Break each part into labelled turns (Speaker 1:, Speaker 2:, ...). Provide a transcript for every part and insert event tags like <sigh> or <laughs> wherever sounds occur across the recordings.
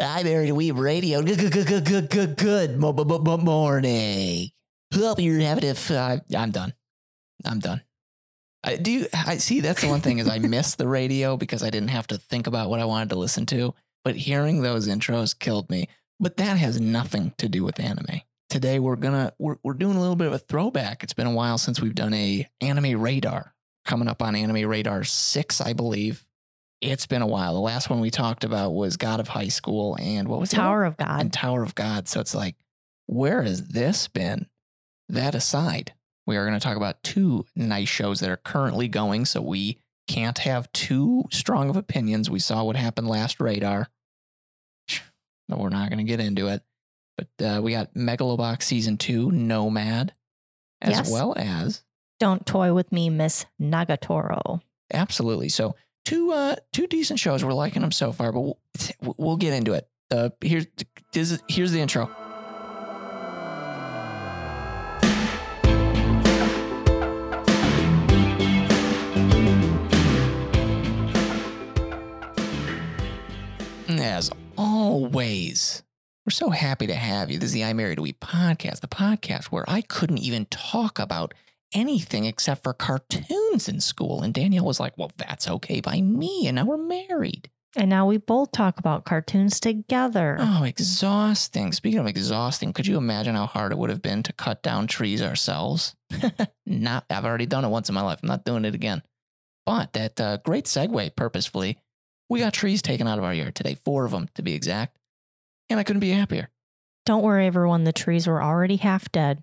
Speaker 1: I'm Aaron Weeb Radio. Good, good, good, good, good, good mo- morning. Hope you're having a. F- I- uh, I'm done. I'm done. I do. You, I see. That's the one thing is I <laughs> miss the radio because I didn't have to think about what I wanted to listen to. But hearing those intros killed me. But that has nothing to do with anime. Today we're gonna we're we're doing a little bit of a throwback. It's been a while since we've done a anime radar. Coming up on anime radar six, I believe. It's been a while. The last one we talked about was God of High School and what was
Speaker 2: Tower of God.
Speaker 1: and Tower of God. So it's like, where has this been? That aside, we are going to talk about two nice shows that are currently going. So we can't have too strong of opinions. We saw what happened last radar. <sighs> No, we're not going to get into it. But uh, we got Megalobox season two, Nomad, as
Speaker 2: Yes.
Speaker 1: well as
Speaker 2: Don't toy with me, Miss Nagatoro.
Speaker 1: absolutely. So two uh two decent shows. Weeb're liking them so far, but <tsk> we'll, we'll get into it. Uh, here's here's the intro. As always, we're so happy to have you. This is the I Married We podcast, the podcast where I couldn't even talk about anything except for cartoons in school. And Danielle was like, Well, that's okay by me. And now we're married.
Speaker 2: And now we both talk about cartoons together.
Speaker 1: Oh, exhausting. Speaking of exhausting, could you imagine how hard it would have been to cut down trees ourselves? <laughs> not, I've already done it once in my life. I'm not doing it again. But that uh, great segue, purposefully, we got trees taken out of our yard today, four of them to be exact. And I couldn't be happier.
Speaker 2: Don't worry, everyone. The trees were already half dead.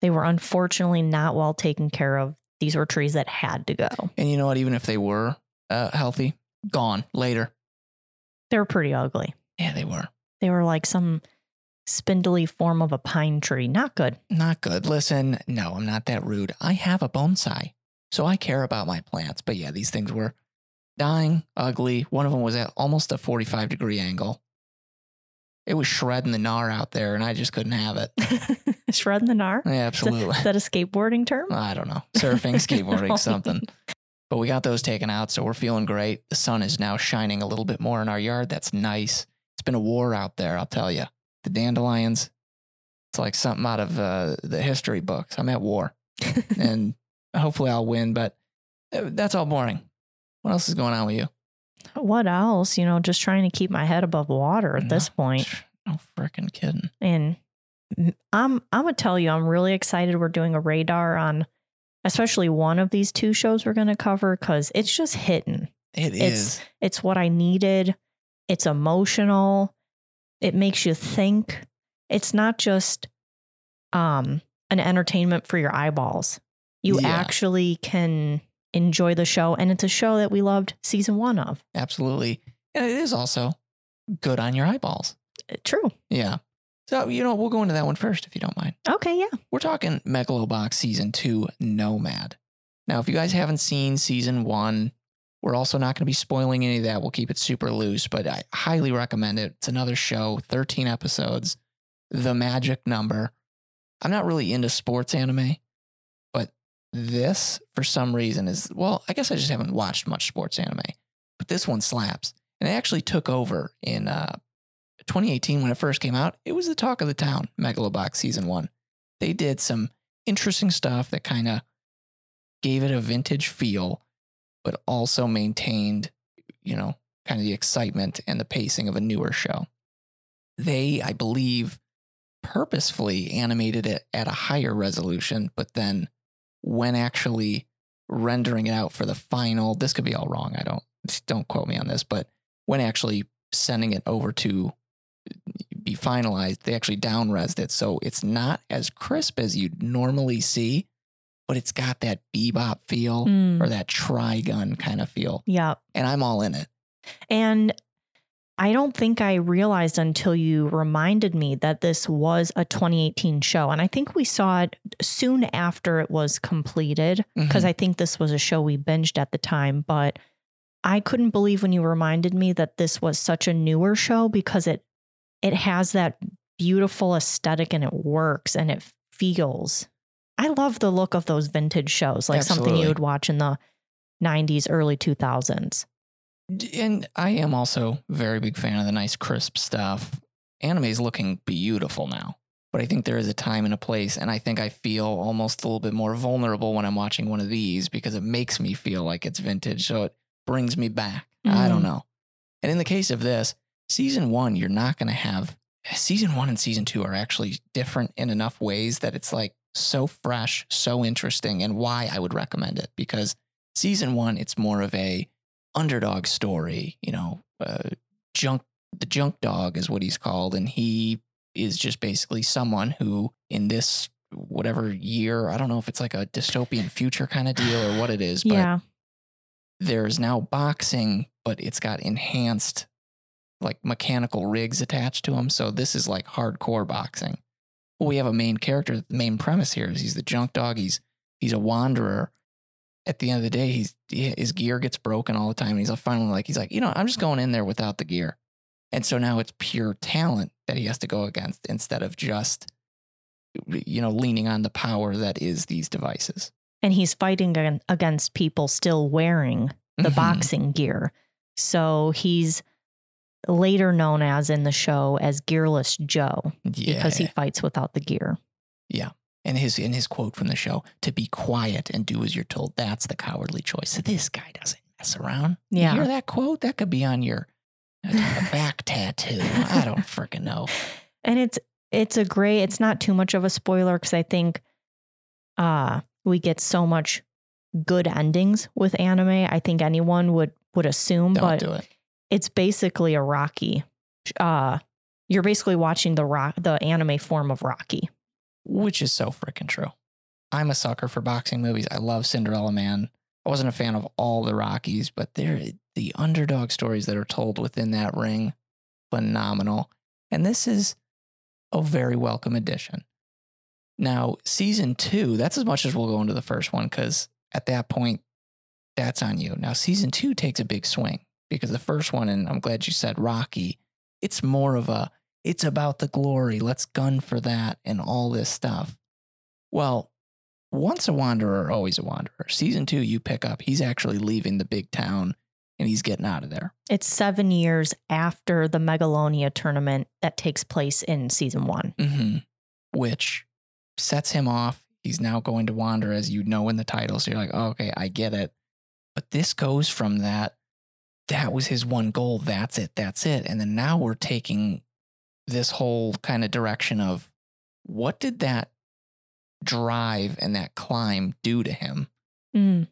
Speaker 2: They were unfortunately not well taken care of. These were trees that had to go.
Speaker 1: And you know what? Even if they were uh, healthy, gone later.
Speaker 2: They were pretty ugly.
Speaker 1: Yeah, they were.
Speaker 2: They were like some spindly form of a pine tree. Not good.
Speaker 1: Not good. Listen, no, I'm not that rude. I have a bonsai, so I care about my plants. But yeah, these things were dying, ugly. One of them was at almost a 45 degree angle. It was shredding the gnar out there, and I just couldn't have it. <laughs>
Speaker 2: Shredding the gnar.
Speaker 1: Yeah, absolutely.
Speaker 2: Is that a skateboarding term?
Speaker 1: I don't know. Surfing, skateboarding, <laughs> something. But we got those taken out, so we're feeling great. The sun is now shining a little bit more in our yard. That's nice. It's been a war out there, I'll tell you. The dandelions, it's like something out of uh, the history books. I'm at war, <laughs> and hopefully I'll win, but uh, that's all boring. What else is going on with you?
Speaker 2: What else? You know, just trying to keep my head above water at this point.
Speaker 1: No freaking kidding.
Speaker 2: And I'm I'm gonna tell you, I'm really excited. We're doing a radar on, especially one of these two shows we're gonna cover because it's just hitting.
Speaker 1: It
Speaker 2: It's-
Speaker 1: is.
Speaker 2: It's what I needed. It's emotional. It makes you think. It's not just um an entertainment for your eyeballs. You
Speaker 1: Yeah.
Speaker 2: actually can enjoy the show, and it's a show that we loved season one of.
Speaker 1: Absolutely. And it is also good on your eyeballs.
Speaker 2: Uh, True.
Speaker 1: Yeah. So, you know, we'll go into that one first if you don't mind.
Speaker 2: Okay. Yeah.
Speaker 1: We're talking Megalobox season two, Nomad. Now, if you guys haven't seen season one, we're also not going to be spoiling any of that. We'll keep it super loose, but I highly recommend it. It's another show, 13 episodes, the magic number. I'm not really into sports anime, this, for some reason, is well, I guess I just haven't watched much sports anime, but this one slaps. And it actually took over in uh, 2018 when it first came out. It was the talk of the town, Megalobox season one they did some interesting stuff that kind of gave it a vintage feel, but also maintained, you know, kind of the excitement and the pacing of a newer show. They, I believe, purposefully animated it at a higher resolution, but then when actually rendering it out for the final, this could be all wrong. I don't don't quote me on this, but when actually sending it over to be finalized, they actually downresed it. So it's not as crisp as you'd normally see, but it's got that bebop feel
Speaker 2: Mm,
Speaker 1: or that trigun kind of feel.
Speaker 2: yeah.
Speaker 1: And I'm all in it.
Speaker 2: And I don't think I realized until you reminded me that this was a 2018 show. And I think we saw it soon after it was completed because
Speaker 1: Mhm.
Speaker 2: I think this was a show we binged at the time. But I couldn't believe when you reminded me that this was such a newer show because it it has that beautiful aesthetic and it works and it feels. I love the look of those vintage shows, like something you would watch in the 90s, early 2000s.
Speaker 1: And I am also a very big fan of the nice crisp stuff. Anime is looking beautiful now, but I think there is a time and a place, and I think I feel almost a little bit more vulnerable when I'm watching one of these because it makes me feel like it's vintage, so it brings me back. I don't
Speaker 2: Mhm.
Speaker 1: know. And in the case of this, season one, you're not going to have season one and season two are actually different in enough ways that it's like so fresh, so interesting, and why I would recommend it because season one, it's more of a underdog story, you know, uh, junk, the junk dog is what he's called. And he is just basically someone who in this whatever year, I don't know if it's like a dystopian future kind of deal or what it is, but
Speaker 2: yeah.
Speaker 1: there's now boxing, but it's got enhanced like mechanical rigs attached to them. So this is like hardcore boxing. Well, we have a main character. The main premise here is he's the junk dog. He's he's a wanderer. At the end of the day, he's he- his gear gets broken all the time. And he's finally like he's like, you know, I'm just going in there without the gear. And so now it's pure talent that he has to go against instead of just you know leaning on the power that is these devices.
Speaker 2: And he's fighting against people still wearing the
Speaker 1: Mhm.
Speaker 2: boxing gear. So he's later known as in the show as Gearless Joe
Speaker 1: Yeah.
Speaker 2: because he fights without the gear.
Speaker 1: And his in his quote from the show, to be quiet and do as you're told, that's the cowardly choice. So this guy doesn't mess around.
Speaker 2: Yeah.
Speaker 1: You hear that quote? That could be on your back <laughs> tattoo. I don't freaking know.
Speaker 2: And it's it's a great it's not too much of a spoiler because I think uh we get so much good endings with anime. I think anyone would would assume,
Speaker 1: Don't
Speaker 2: but
Speaker 1: do it.
Speaker 2: it's basically a Rocky. Uh you're basically watching the rock the anime form of Rocky.
Speaker 1: Which is so freaking true. I'm a sucker for boxing movies. I love Cinderella Man. I wasn't a fan of all the Rockies, but they're the underdog stories that are told within that ring, phenomenal. And this is a very welcome addition. Now, season two, that's as much as we'll go into the first one, because at that point, that's on you. Now, season two takes a big swing because the first one, and I'm glad you said Rocky, it's more of a, it's about the glory. Let's gun for that and all this stuff. Well, once a wanderer, always a wanderer. Season two, you pick up, he's actually leaving the big town and he's getting out of there.
Speaker 2: It's seven years after the Megalonia tournament that takes place in season one.
Speaker 1: hmm Which sets him off. He's now going to wander, as you know in the title. So you're like, oh, okay, I get it. But this goes from that, that was his one goal. That's it. That's it. And then now we're taking this whole kind of direction of what did that drive and that climb do to him?
Speaker 2: Mm.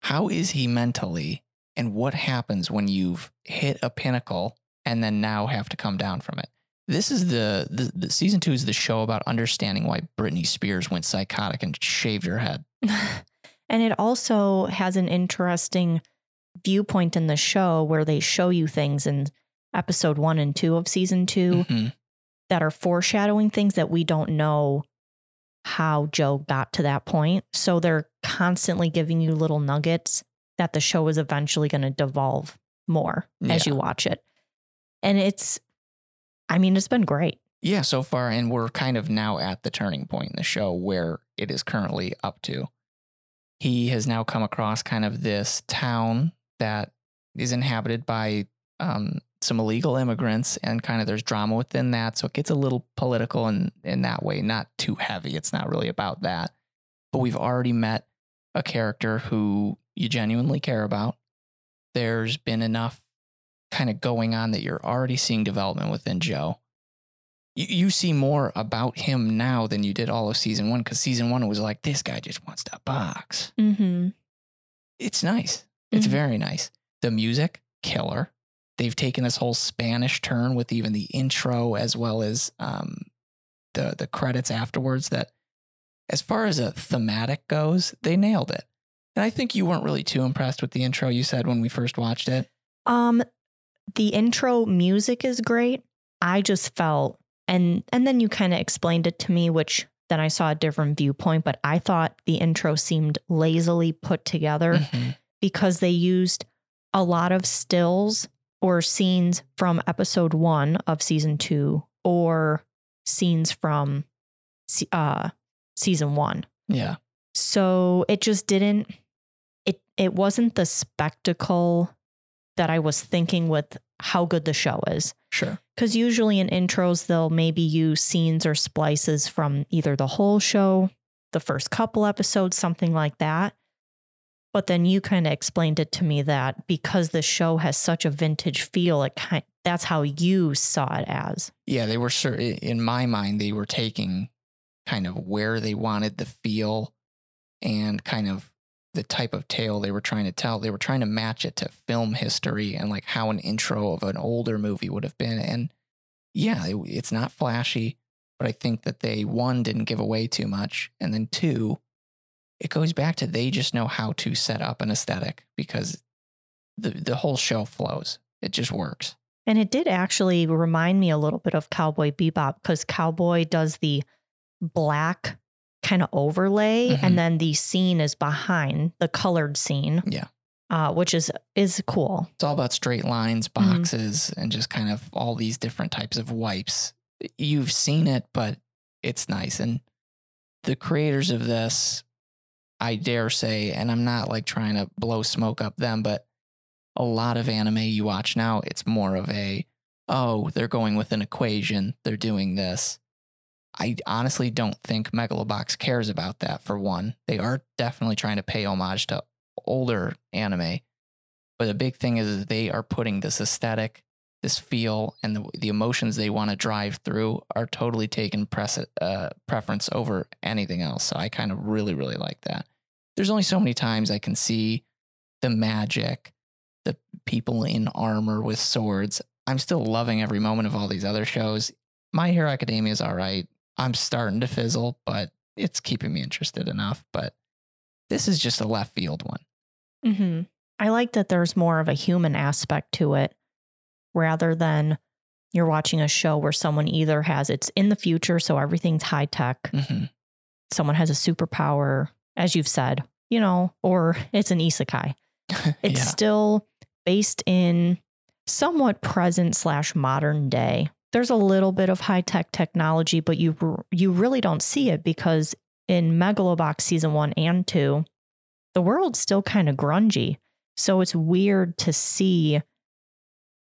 Speaker 1: how is he mentally and what happens when you've hit a pinnacle and then now have to come down from it this is the, the, the season two is the show about understanding why britney spears went psychotic and shaved her head <laughs>
Speaker 2: and it also has an interesting viewpoint in the show where they show you things in episode one and two of season 2
Speaker 1: Mhm.
Speaker 2: That are foreshadowing things that we don't know how Joe got to that point. So they're constantly giving you little nuggets that the show is eventually going to devolve more as you watch it. And it's, I mean, it's been great.
Speaker 1: yeah so far and we're kind of now at the turning point in the show where it is currently up to he has now come across kind of this town that is inhabited by um, some illegal immigrants and kind of there's drama within that so it gets a little political in in that way not too heavy it's not really about that but we've already met a character who you genuinely care about there's been enough kind of going on that you're already seeing development within joe you, you see more about him now than you did all of season one because season one was like this guy just wants to box
Speaker 2: Mm-hmm.
Speaker 1: it's nice. It's
Speaker 2: Mhm.
Speaker 1: very nice. The music, killer. They've taken this whole Spanish turn with even the intro as well as um, the the credits afterwards. That, as far as a thematic goes, they nailed it. And I think you weren't really too impressed with the intro. You said when we first watched it.
Speaker 2: Um, the intro music is great. I just felt, and and then you kind of explained it to me, which then I saw a different viewpoint. But I thought the intro seemed lazily put together
Speaker 1: Mhm.
Speaker 2: because they used a lot of stills or scenes from episode one of season two or scenes from uh, season one.
Speaker 1: Yeah.
Speaker 2: So it just didn't it it wasn't the spectacle that I was thinking with how good the show is.
Speaker 1: Sure.
Speaker 2: Because usually in intros, they'll maybe use scenes or splices from either the whole show, the first couple episodes, something like that. But then you kind of explained it to me that because the show has such a vintage feel, it kind that's how you saw it as.
Speaker 1: Yeah, they were sure in my mind they were taking kind of where they wanted the feel and kind of the type of tale they were trying to tell. They were trying to match it to film history and like how an intro of an older movie would have been. And yeah, it, it's not flashy, but I think that they one didn't give away too much, and then two, it goes back to they just know how to set up an aesthetic because the the whole show flows. It just works.
Speaker 2: And it did actually remind me a little bit of Cowboy Bebop because Cowboy does the black kind of overlay
Speaker 1: Mhm.
Speaker 2: and then the scene is behind the colored scene.
Speaker 1: Yeah.
Speaker 2: Uh, which is is cool.
Speaker 1: It's all about straight lines,
Speaker 2: Mhm.
Speaker 1: boxes, and just kind of all these different types of wipes. You've seen it, but it's nice. And the creators of this, I dare say, and I'm not like trying to blow smoke up them, but a lot of anime you watch now, it's more of a, oh, they're going with an equation, they're doing this. I honestly don't think Megalobox cares about that for one. They are definitely trying to pay homage to older anime. But the big thing is they are putting this aesthetic, this feel, and the, the emotions they want to drive through are totally taking press, uh, preference over anything else. So I kind of really, really like that. There's only so many times I can see the magic, the people in armor with swords. I'm still loving every moment of all these other shows. My Hero Academia is all right. I'm starting to fizzle, but it's keeping me interested enough. But this is just a left field one.
Speaker 2: hmm I like that there's more of a human aspect to it rather than you're watching a show where someone either has it's in the future, so everything's high tech,
Speaker 1: hmm
Speaker 2: someone has a superpower, as you've said, you know, or it's an isekai. <laughs> It's
Speaker 1: yeah.
Speaker 2: still based in somewhat present slash modern day. There's a little bit of high tech technology, but you you really don't see it because in Megalobox season one and two, the world's still kind of grungy. So it's weird to see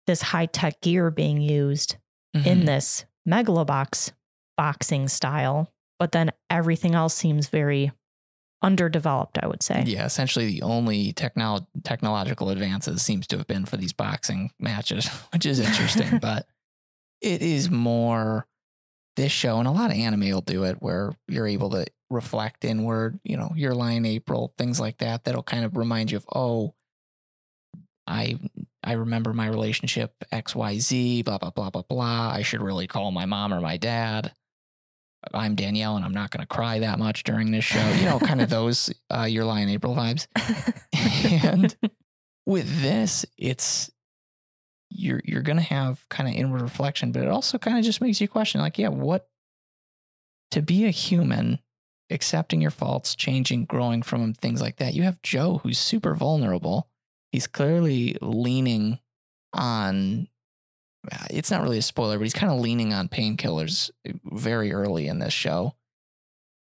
Speaker 2: this high tech gear being used in
Speaker 1: Mhm.
Speaker 2: this Megalobox boxing style, but then everything else seems very underdeveloped, I would say.
Speaker 1: Yeah, essentially the only technol- technological advances seems to have been for these boxing matches, <laughs> which is interesting, <laughs> but it is more this show and a lot of anime will do it where you're able to reflect inward, you know, your Lie in April, things like that that'll kind of remind you of, oh, I I remember my relationship XYZ, blah blah blah blah blah. I should really call my mom or my dad. I'm Danielle and I'm not going to cry that much during this show. You know, kind of <laughs> those uh, Your in April vibes. <laughs> and <laughs> with this, it's you're you're going to have kind of inward reflection, but it also kind of just makes you question, like, yeah, what to be a human, accepting your faults, changing, growing from them, things like that. You have Joe, who's super vulnerable. He's clearly leaning on it's not really a spoiler, but he's kind of leaning on painkillers very early in this show.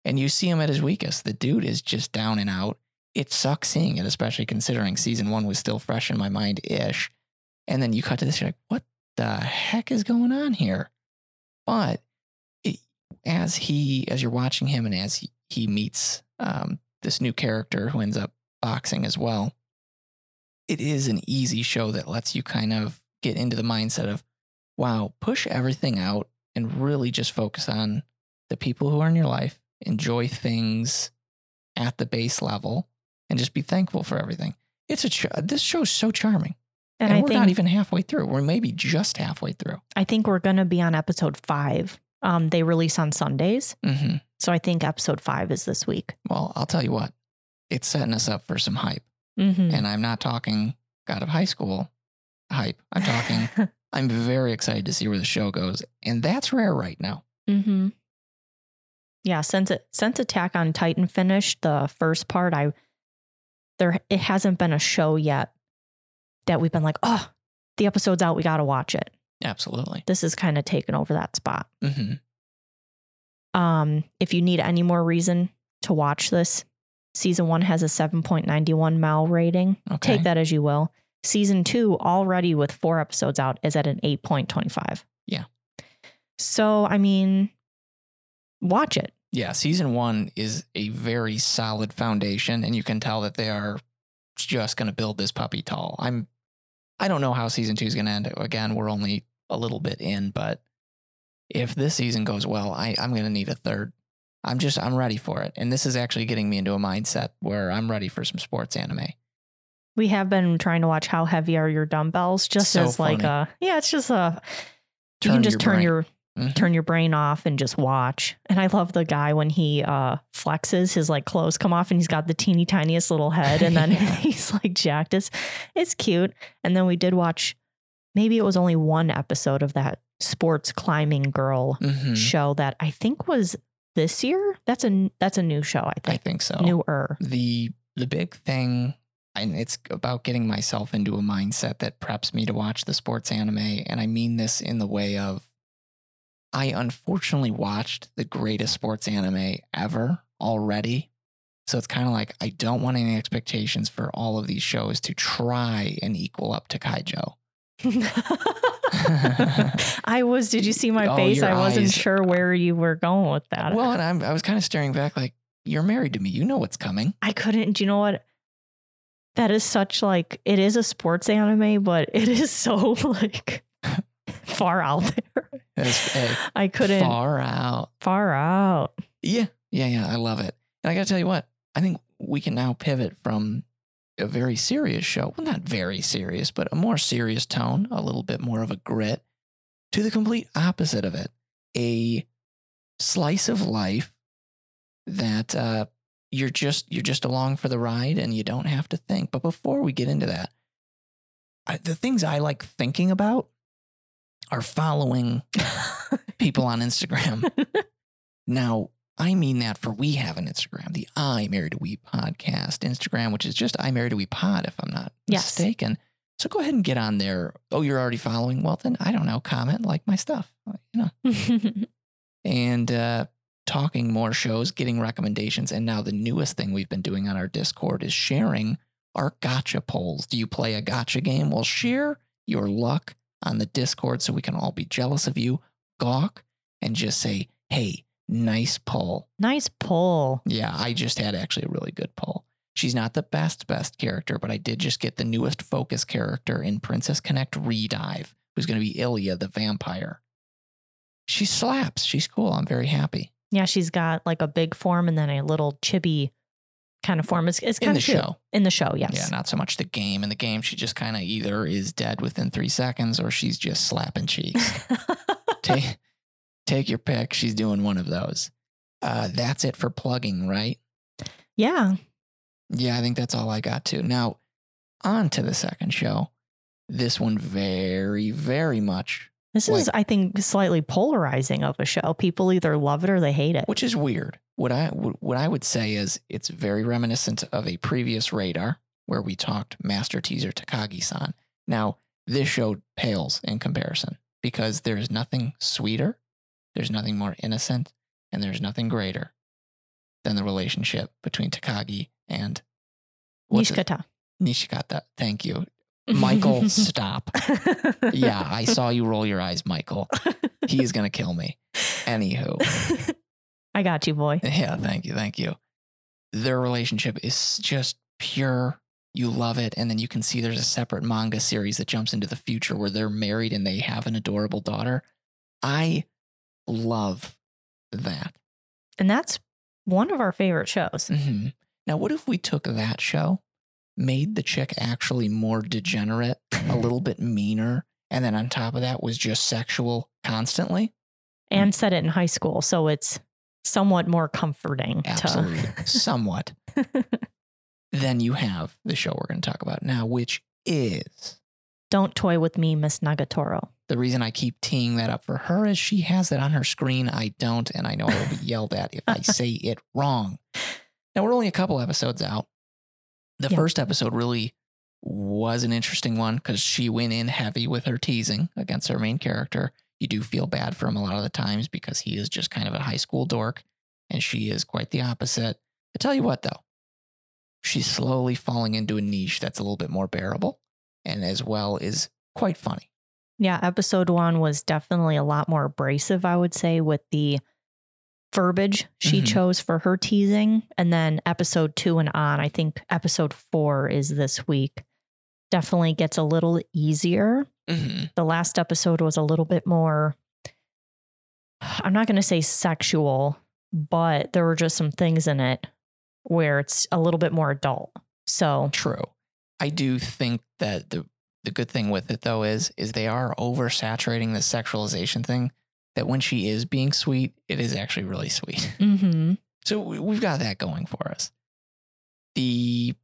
Speaker 1: And you see him at his weakest. The dude is just down and out. It sucks seeing it, especially considering season one was still fresh in my mind ish. And then you cut to this, you're like, what the heck is going on here? But it, as he, as you're watching him and as he, he meets um, this new character who ends up boxing as well, it is an easy show that lets you kind of get into the mindset of, wow, push everything out and really just focus on the people who are in your life, enjoy things at the base level, and just be thankful for everything. It's a ch- this show is so charming,
Speaker 2: and,
Speaker 1: and, we're
Speaker 2: think
Speaker 1: not even halfway through. We're maybe just halfway through.
Speaker 2: I think we're gonna be on episode five. Um, they release on Sundays,
Speaker 1: hmm
Speaker 2: so I think episode five is this week.
Speaker 1: Well, I'll tell you what, it's setting us up for some hype,
Speaker 2: Mm-hmm.
Speaker 1: and I'm not talking God of High School hype. I'm talking. <laughs> I'm very excited to see where the show goes, and that's rare right now.
Speaker 2: mm-hmm. Yeah, since it since Attack on Titan finished the first part, I there it hasn't been a show yet that we've been like, oh, the episode's out, we gotta watch it.
Speaker 1: Absolutely.
Speaker 2: This is kind of taken over that spot.
Speaker 1: hmm
Speaker 2: Um, if you need any more reason to watch this, season one has a 7.91 Mal rating.
Speaker 1: Okay.
Speaker 2: Take that as you will. Season two, already with four episodes out, is at an 8.25.
Speaker 1: Yeah.
Speaker 2: So, I mean, watch it.
Speaker 1: Yeah, season one is a very solid foundation, and you can tell that they are just going to build this puppy tall. I'm, I don't know how season two is going to end. Again, we're only a little bit in, but if this season goes well, I, I'm going to need a third. I'm just, I'm ready for it. And this is actually getting me into a mindset where I'm ready for some sports anime.
Speaker 2: We have been trying to watch How Heavy Are Your Dumbbells just
Speaker 1: So
Speaker 2: as like a, yeah, it's just a, you can just
Speaker 1: your
Speaker 2: turn
Speaker 1: brain.
Speaker 2: your
Speaker 1: Mhm.
Speaker 2: turn your brain off and just watch. And I love the guy when he uh flexes, his like clothes come off and he's got the teeny tiniest little head and then
Speaker 1: Yeah. <laughs> <laughs>
Speaker 2: he's like jacked. It's it's cute. And then we did watch maybe it was only one episode of that sports climbing girl
Speaker 1: Mhm.
Speaker 2: show that I think was this year. That's a that's a new show, I think.
Speaker 1: I
Speaker 2: think.
Speaker 1: think so.
Speaker 2: Newer.
Speaker 1: the the big thing and it's about getting myself into a mindset that preps me to watch the sports anime and i mean this in the way of i unfortunately watched the greatest sports anime ever already so it's kind of like i don't want any expectations for all of these shows to try and equal up to kaijo <laughs>
Speaker 2: I was did you see my
Speaker 1: Oh,
Speaker 2: face? I wasn't
Speaker 1: eyes.
Speaker 2: sure where you were going with that.
Speaker 1: well and I'm, i was kind of staring back like you're married to me you know what's coming
Speaker 2: I couldn't. Do you know what? That is such like it is a sports anime, but it is <laughs> so like far out there. <laughs> I couldn't far, out.
Speaker 1: far out. Yeah, yeah, yeah. I love it. And I got to tell you what, I think we can now pivot from a very serious show, well, not very serious, but a more serious tone, a little bit more of a grit, to the complete opposite of it a slice of life that uh, you're just you're just along for the ride and you don't have to think. But before we get into that, I, the things I like thinking about are following <laughs> people on Instagram. now, I mean that for we have an Instagram, the I Married a Weeb podcast Instagram, which is just I Married a Weeb pod, if I'm not
Speaker 2: Yes.
Speaker 1: mistaken. So go ahead and get on there. Oh, you're already following? Well, then I don't know. Comment, like my stuff, you know, <laughs> and uh, talking more shows, getting recommendations. And now the newest thing we've been doing on our Discord is sharing our gacha polls. Do you play a gacha game? Well, share your luck on the Discord so we can all be jealous of you, gawk, and just say, hey, nice poll.
Speaker 2: nice poll.
Speaker 1: Yeah, I just had actually a really good poll. She's not the best, best character, but I did just get the newest focus character in Princess Connect Redive, who's going to be Ilya the vampire. She slaps. She's cool. I'm very happy.
Speaker 2: Yeah, she's got like a big form and then a little chibi kind of form. It's, it's
Speaker 1: In
Speaker 2: kind
Speaker 1: the
Speaker 2: of cute.
Speaker 1: show.
Speaker 2: In the show, yes.
Speaker 1: Yeah, not so much the game. In the game, she just kind of either is dead within three seconds or she's just slapping cheeks. <laughs> take, take your pick. She's doing one of those. Uh, that's it for plugging, right?
Speaker 2: yeah.
Speaker 1: Yeah, I think that's all I got to. Now, on to the second show. This one very, very much,
Speaker 2: This is, I think, slightly polarizing of a show. People either love it or they hate it.
Speaker 1: which is weird. What I what I would say is it's very reminiscent of a previous radar where we talked Master Teaser Takagi-san. Now, this show pales in comparison because there's nothing sweeter, there's nothing more innocent, and there's nothing greater than the relationship between Takagi and
Speaker 2: Nishikata.
Speaker 1: Nishikata. Thank you. Michael, <laughs> stop. Yeah, I saw you roll your eyes, Michael. He is going to kill me. Anywho, <laughs>
Speaker 2: I got you, boy.
Speaker 1: yeah, thank you. Thank you. Their relationship is just pure. You love it. And then you can see there's a separate manga series that jumps into the future where they're married and they have an adorable daughter. I love that.
Speaker 2: And that's one of our favorite shows.
Speaker 1: hmm Now, what if we took that show, made the chick actually more degenerate, a little bit meaner, and then on top of that was just sexual constantly?
Speaker 2: and said it in high school. So it's somewhat more comforting
Speaker 1: Absolutely. <laughs> Somewhat. Then you have the show we're going to talk about now, which is
Speaker 2: Don't toy with me, Miss Nagatoro.
Speaker 1: the reason I keep teeing that up for her is she has it on her screen. I don't, and I know I will be yelled at if I <laughs> say it wrong. Now we're only a couple episodes out. The
Speaker 2: Yeah.
Speaker 1: first episode really was an interesting one because she went in heavy with her teasing against her main character. You do feel bad for him a lot of the times because he is just kind of a high school dork, and she is quite the opposite. I tell you what, though, she's slowly falling into a niche that's a little bit more bearable. and as well is quite funny.
Speaker 2: Yeah, episode one was definitely a lot more abrasive, I would say, with the verbiage she
Speaker 1: Mhm.
Speaker 2: chose for her teasing. And then episode two and on, I think episode four is this week, definitely gets a little easier.
Speaker 1: Mm-hmm.
Speaker 2: The last episode was a little bit more, I'm not going to say sexual, but there were just some things in it where it's a little bit more adult. So,
Speaker 1: True. I do think that the the good thing with it though is is they are oversaturating the sexualization thing. That when she is being sweet, it is actually really sweet. <laughs>
Speaker 2: mhm.
Speaker 1: So we- we've got that going for us. The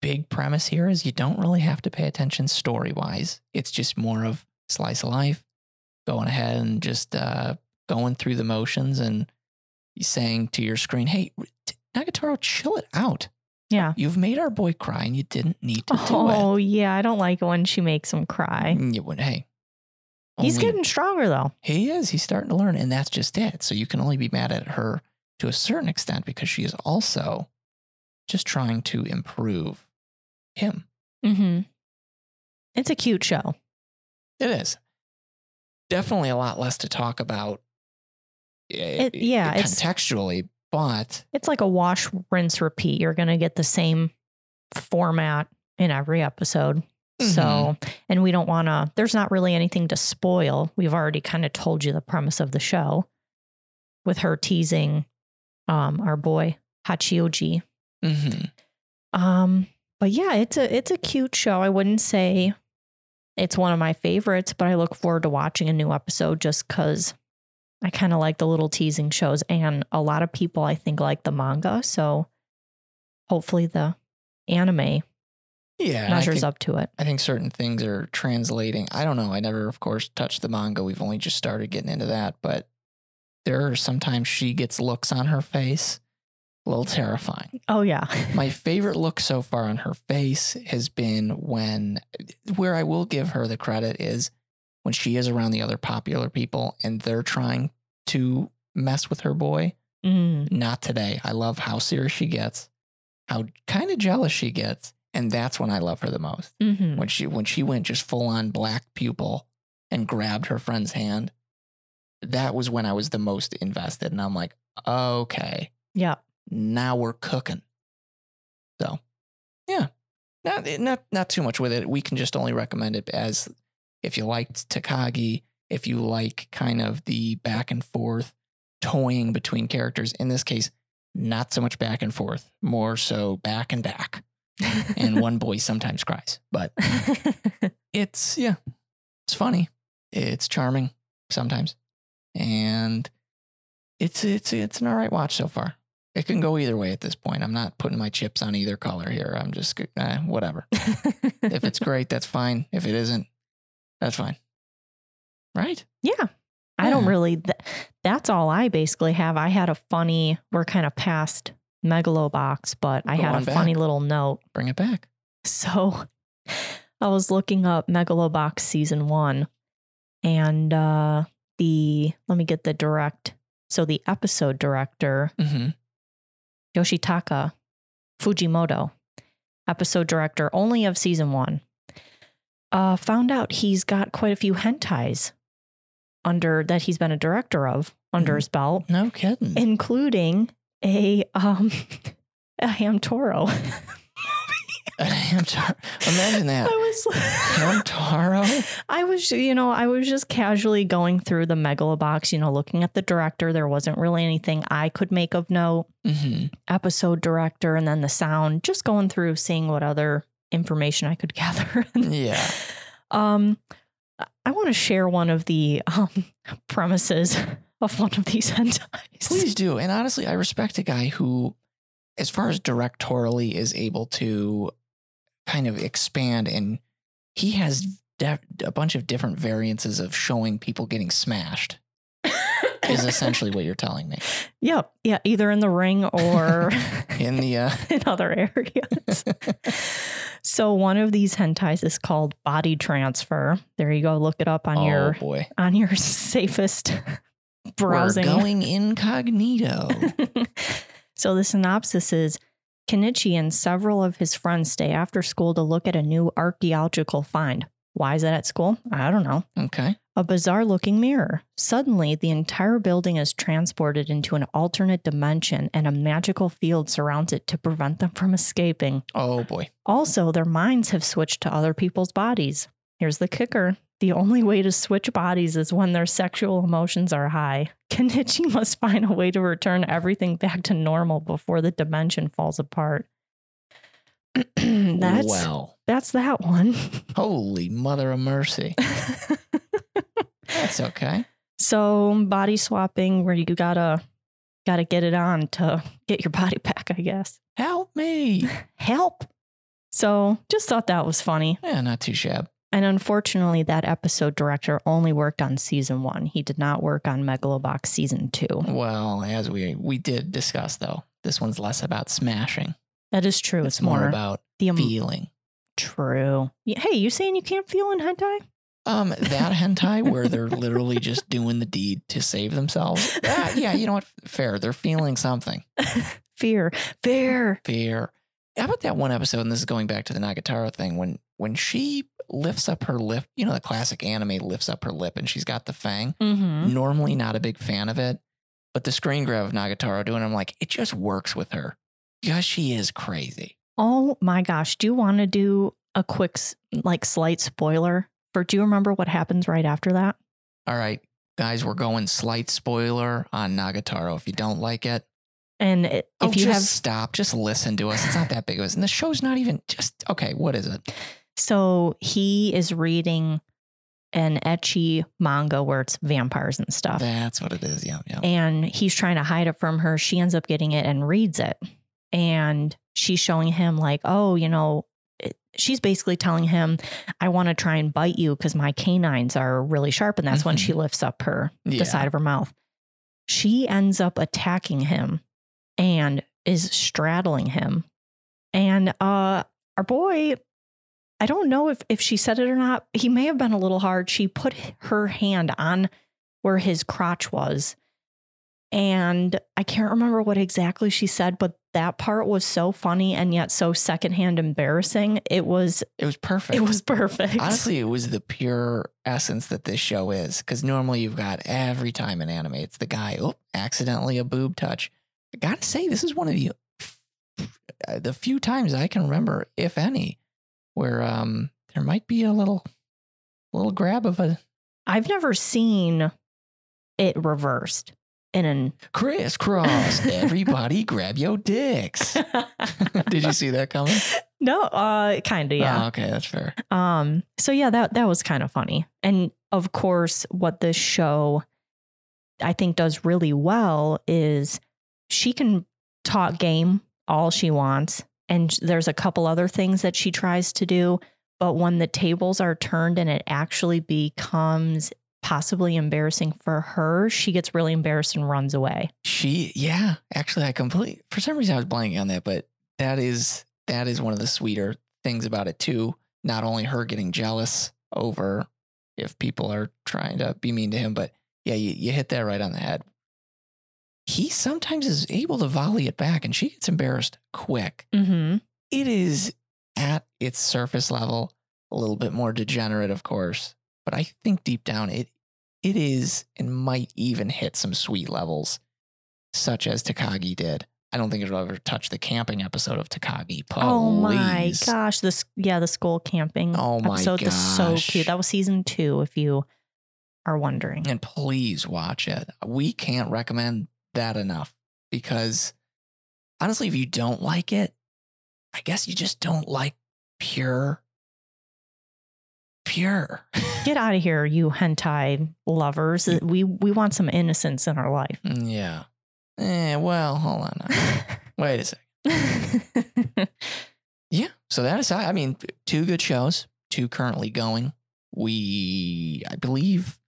Speaker 1: big premise here is you don't really have to pay attention story wise. It's just more of slice of life, going ahead and just uh, going through the motions and saying to your screen, "Hey, Nagatoro, chill it out.
Speaker 2: yeah.
Speaker 1: You've made our boy cry, and you didn't need to do it.
Speaker 2: Oh, yeah. I don't like it when she makes him cry.
Speaker 1: Mm, You hey,
Speaker 2: He's
Speaker 1: only-
Speaker 2: getting stronger though.
Speaker 1: He is. He's starting to learn, and that's just it. So you can only be mad at her to a certain extent because she is also just trying to improve him.
Speaker 2: Mm-hmm. It's a cute show.
Speaker 1: It is definitely a lot less to talk about. eh,
Speaker 2: It- yeah, it's-
Speaker 1: contextually, but
Speaker 2: It's like a wash, rinse, repeat. You're going to get the same format in every episode. So,
Speaker 1: Mm-hmm.
Speaker 2: and we don't want to, there's not really anything to spoil. We've already kind of told you the premise of the show with her teasing um, our boy Hachioji.
Speaker 1: mhm.
Speaker 2: Um, but yeah, it's a it's a cute show. I wouldn't say it's one of my favorites, but I look forward to watching a new episode just because I kind of like the little teasing shows, and a lot of people I think like the manga. So hopefully the anime
Speaker 1: yeah,
Speaker 2: measures
Speaker 1: think,
Speaker 2: up to it.
Speaker 1: I think certain things are translating. I don't know. I never, of course, touched the manga. We've only just started getting into that, but there are sometimes she gets looks on her face, a little terrifying.
Speaker 2: Oh yeah,
Speaker 1: My <laughs> favorite look so far on her face has been when, where I will give her the credit is when she is around the other popular people and they're trying to mess with her boy.
Speaker 2: Mm,
Speaker 1: Not today. I love how serious she gets, how kind of jealous she gets, and that's when I love her the most.
Speaker 2: mhm.
Speaker 1: When she when she went just full on black pupil and grabbed her friend's hand, that was when I was the most invested, and I'm like, okay,
Speaker 2: yeah.
Speaker 1: now we're cooking. So, yeah, not not not too much with it. We can just only recommend it as if you liked Takagi, if you like kind of the back and forth toying between characters. In this case, not so much back and forth, more so back and back. And one boy sometimes cries, but <laughs> it's yeah, it's funny, it's charming sometimes, and it's it's it's an all right watch so far. It can go either way at this point. I'm not putting my chips on either color here. I'm just eh, whatever. <laughs> if it's great, that's fine. If it isn't, that's fine. Right?
Speaker 2: Yeah. I don't really, th- that's all I basically have. I had a funny, we're kind of past Megalobox, but I had a
Speaker 1: back.
Speaker 2: funny little note.
Speaker 1: Bring it back.
Speaker 2: So <laughs> I was looking up Megalobox season one and uh, the, let me get the direct. So the episode director,
Speaker 1: hmm
Speaker 2: Yoshitaka Fujimoto, episode director only of season one, uh, found out he's got quite a few hentais under that he's been a director of under
Speaker 1: Mhm.
Speaker 2: his belt,
Speaker 1: No kidding.
Speaker 2: including a um <laughs> a Hamtaro. <laughs>
Speaker 1: A Hamtaro. Imagine that.
Speaker 2: I was
Speaker 1: Hamtaro. <laughs>
Speaker 2: I was, you know, I was just casually going through the Megalobox, you know, looking at the director. There wasn't really anything I could make of note.
Speaker 1: hmm
Speaker 2: Episode director and then the sound, just going through seeing what other information I could gather.
Speaker 1: Yeah.
Speaker 2: um I want to share one of the um premises of one of these <laughs> hentais.
Speaker 1: Please do. And honestly, I respect a guy who, as far as directorially, is able to kind of expand and he has de- a bunch of different variances of showing people getting smashed, is essentially what you're telling me. <laughs>
Speaker 2: Yep. Yeah. Either in the ring or <laughs>
Speaker 1: In the, uh,
Speaker 2: in other areas. so one of these hentais is called Body Transfer. There you go. Look it up on
Speaker 1: oh
Speaker 2: your
Speaker 1: boy.
Speaker 2: on your safest browsing.
Speaker 1: We're going incognito. <laughs>
Speaker 2: so the synopsis is Kenichi and several of his friends stay after school to look at a new archaeological find. Why is that at school? I don't know.
Speaker 1: Okay.
Speaker 2: A bizarre looking mirror. Suddenly, the entire building is transported into an alternate dimension and a magical field surrounds it to prevent them from escaping.
Speaker 1: Oh boy.
Speaker 2: Also, their minds have switched to other people's bodies. Here's the kicker the only way to switch bodies is when their sexual emotions are high. <laughs> Kenichi must find a way to return everything back to normal before the dimension falls apart. <clears throat> that's
Speaker 1: well.
Speaker 2: that's that one. <laughs>
Speaker 1: Holy mother of mercy. That's okay.
Speaker 2: so body swapping where you gotta gotta get it on to get your body <laughs> back, I guess.
Speaker 1: Help me.
Speaker 2: Help. So just thought that was funny.
Speaker 1: Yeah, not too shabby.
Speaker 2: And unfortunately, that episode director only worked on season one. He did not work on Megalobox season two.
Speaker 1: Well, as we we did discuss though, this one's less about smashing.
Speaker 2: That is true.
Speaker 1: It's,
Speaker 2: It's,
Speaker 1: more,
Speaker 2: more,
Speaker 1: about
Speaker 2: the em-
Speaker 1: feeling.
Speaker 2: true. Hey, you saying you can't feel in hentai?
Speaker 1: Um, that hentai where they're <laughs> literally just doing the deed to save themselves. Ah, yeah, you know what? Fair. They're feeling something. <laughs>
Speaker 2: Fear, fear.
Speaker 1: Fair. How about that one episode? And this is going back to the Nagatoro thing when when she lifts up her lip. You know, the classic anime lifts up her lip, and she's got the fang.
Speaker 2: Mm-hmm.
Speaker 1: Normally, not a big fan of it, but the screen grab of Nagatoro doing, it, I'm like, it just works with her because she is crazy.
Speaker 2: Oh my gosh. Do you want to do a quick, like, slight spoiler for? Do you remember what happens right after that?
Speaker 1: All right, guys, we're going slight spoiler on Nagatoro. If you don't like it,
Speaker 2: And it,
Speaker 1: oh,
Speaker 2: if you
Speaker 1: just
Speaker 2: have,
Speaker 1: stop, just listen to us. It's not that big of us, and the show's not even just okay. What is it?
Speaker 2: so he is reading an ecchi manga where it's vampires and stuff.
Speaker 1: That's what it is. Yeah, yeah.
Speaker 2: and he's trying to hide it from her. She ends up getting it and reads it. And she's showing him, like, oh, you know, she's basically telling him, I want to try and bite you because my canines are really sharp. And that's when she mm-hmm. lifts up her,
Speaker 1: Yeah.
Speaker 2: the side of her mouth. She ends up attacking him and is straddling him. And uh, our boy, I don't know if, if she said it or not. He may have been a little hard. She put her hand on where his crotch was. And I can't remember what exactly she said, but that part was so funny and yet so secondhand embarrassing. It was
Speaker 1: It was perfect.
Speaker 2: it was perfect.
Speaker 1: Honestly, <laughs> it was the pure essence that this show is. Because normally you've got every time in anime, it's the guy, oh, accidentally a boob touch. I gotta say, this is one of the uh, the few times I can remember, if any, where um there might be a little little grab of a
Speaker 2: I've never seen it reversed in an
Speaker 1: crisscross. <laughs> Everybody grab your dicks. <laughs> Did you see that coming?
Speaker 2: No, uh kind of yeah.
Speaker 1: Oh, okay, that's fair.
Speaker 2: Um, so yeah, that that was kind of funny. And of course, what this show I think does really well is she can talk game all she wants. And there's a couple other things that she tries to do. But when the tables are turned and it actually becomes possibly embarrassing for her, she gets really embarrassed and runs away.
Speaker 1: She, yeah, actually, I completely, for some reason, I was blanking on that, but that is, that is one of the sweeter things about it, too. Not only her getting jealous over if people are trying to be mean to him, but yeah, you, you hit that right on the head. He sometimes is able to volley it back and she gets embarrassed quick.
Speaker 2: Mm-hmm.
Speaker 1: It is at its surface level a little bit more degenerate, of course, but I think deep down it it is and might even hit some sweet levels, such as Takagi did. I don't think it'll ever touch the camping episode of Takagi.
Speaker 2: Oh my gosh. This yeah, the school camping
Speaker 1: Oh my
Speaker 2: episode was so cute. That was season two, if you are wondering.
Speaker 1: And please watch it. We can't recommend that enough because honestly, if you don't like it, I guess you just don't like pure, pure. <laughs>
Speaker 2: Get out of here, you hentai lovers. We we want some innocence in our life.
Speaker 1: yeah. Eh, well, hold on. <laughs> Wait a second. Yeah. So that aside, I mean, two good shows, two currently going. We, I believe,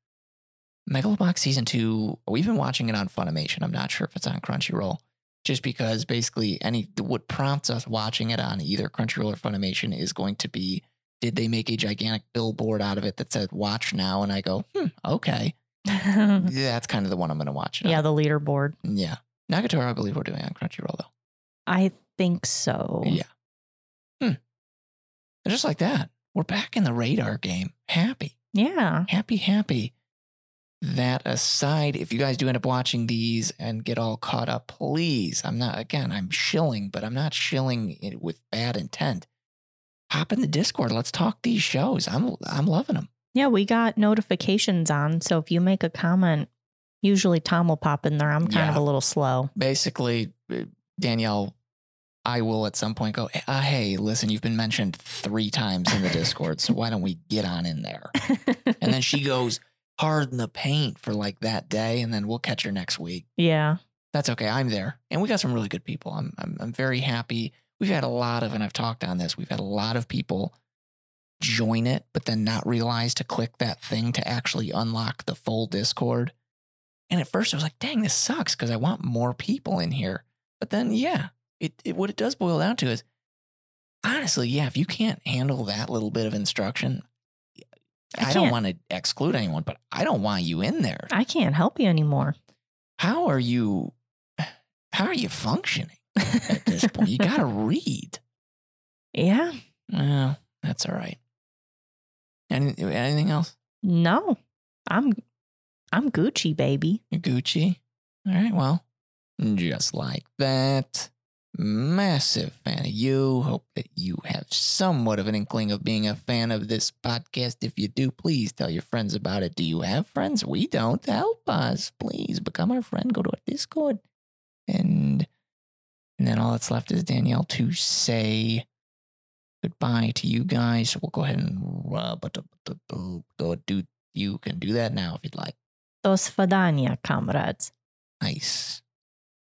Speaker 1: Megalobox season two. We've been watching it on Funimation. I'm not sure if it's on Crunchyroll, just because basically any what prompts us watching it on either Crunchyroll or Funimation is going to be did they make a gigantic billboard out of it that said "Watch now"? And I go, hmm, okay, <laughs>
Speaker 2: yeah,
Speaker 1: that's kind of the one I'm going to watch. Yeah, on.
Speaker 2: the leaderboard.
Speaker 1: yeah. Nagatoro, I believe we're doing on Crunchyroll though.
Speaker 2: I think so.
Speaker 1: Yeah. Hmm. Just like that, we're back in the radar game. Happy,
Speaker 2: Yeah.
Speaker 1: happy, happy. That aside, if you guys do end up watching these and get all caught up, please, I'm not, again, I'm shilling, but I'm not shilling it with bad intent. Hop in the Discord. Let's talk these shows. I'm, I'm loving them.
Speaker 2: Yeah, we got notifications on. So if you make a comment, usually Tom will pop in there. I'm kind of a little slow.
Speaker 1: Basically, uh, Danielle, I will at some point go, uh, hey, listen, you've been mentioned three times in the Discord, so why don't we get on in there? <laughs> And then she goes hard in the paint for like that day, and then we'll catch her next week.
Speaker 2: yeah.
Speaker 1: That's okay. I'm there, and we got some really good people. I'm I'm, I'm very happy. We've had a lot of, and I've talked on this. We've had a lot of people join it, but then not realize to click that thing to actually unlock the full Discord. And at first, I was like, "Dang, this sucks," because I want more people in here. But then, yeah, it, it what it does boil down to is honestly, yeah, if you can't handle that little bit of instruction,
Speaker 2: I
Speaker 1: I, don't want to exclude anyone, but I don't want you in there.
Speaker 2: I can't help you anymore.
Speaker 1: How are you? <sighs> How are you functioning at this point? You got to <laughs> read.
Speaker 2: Yeah.
Speaker 1: Well, that's all right. Any, anything else?
Speaker 2: No. I'm I'm Gucci, baby.
Speaker 1: You're Gucci. All right. Well, just like that Massive fan of you. Hope that you have somewhat of an inkling of being a fan of this podcast. If you do, please tell your friends about it. Do you have friends? We don't. Help us. Please become our friend. Go to our Discord. And and then all that's left is Danielle to say goodbye to you guys. So we'll go ahead and uh, but go do you can do that now if you'd like.
Speaker 2: До свидания, comrades.
Speaker 1: Nice.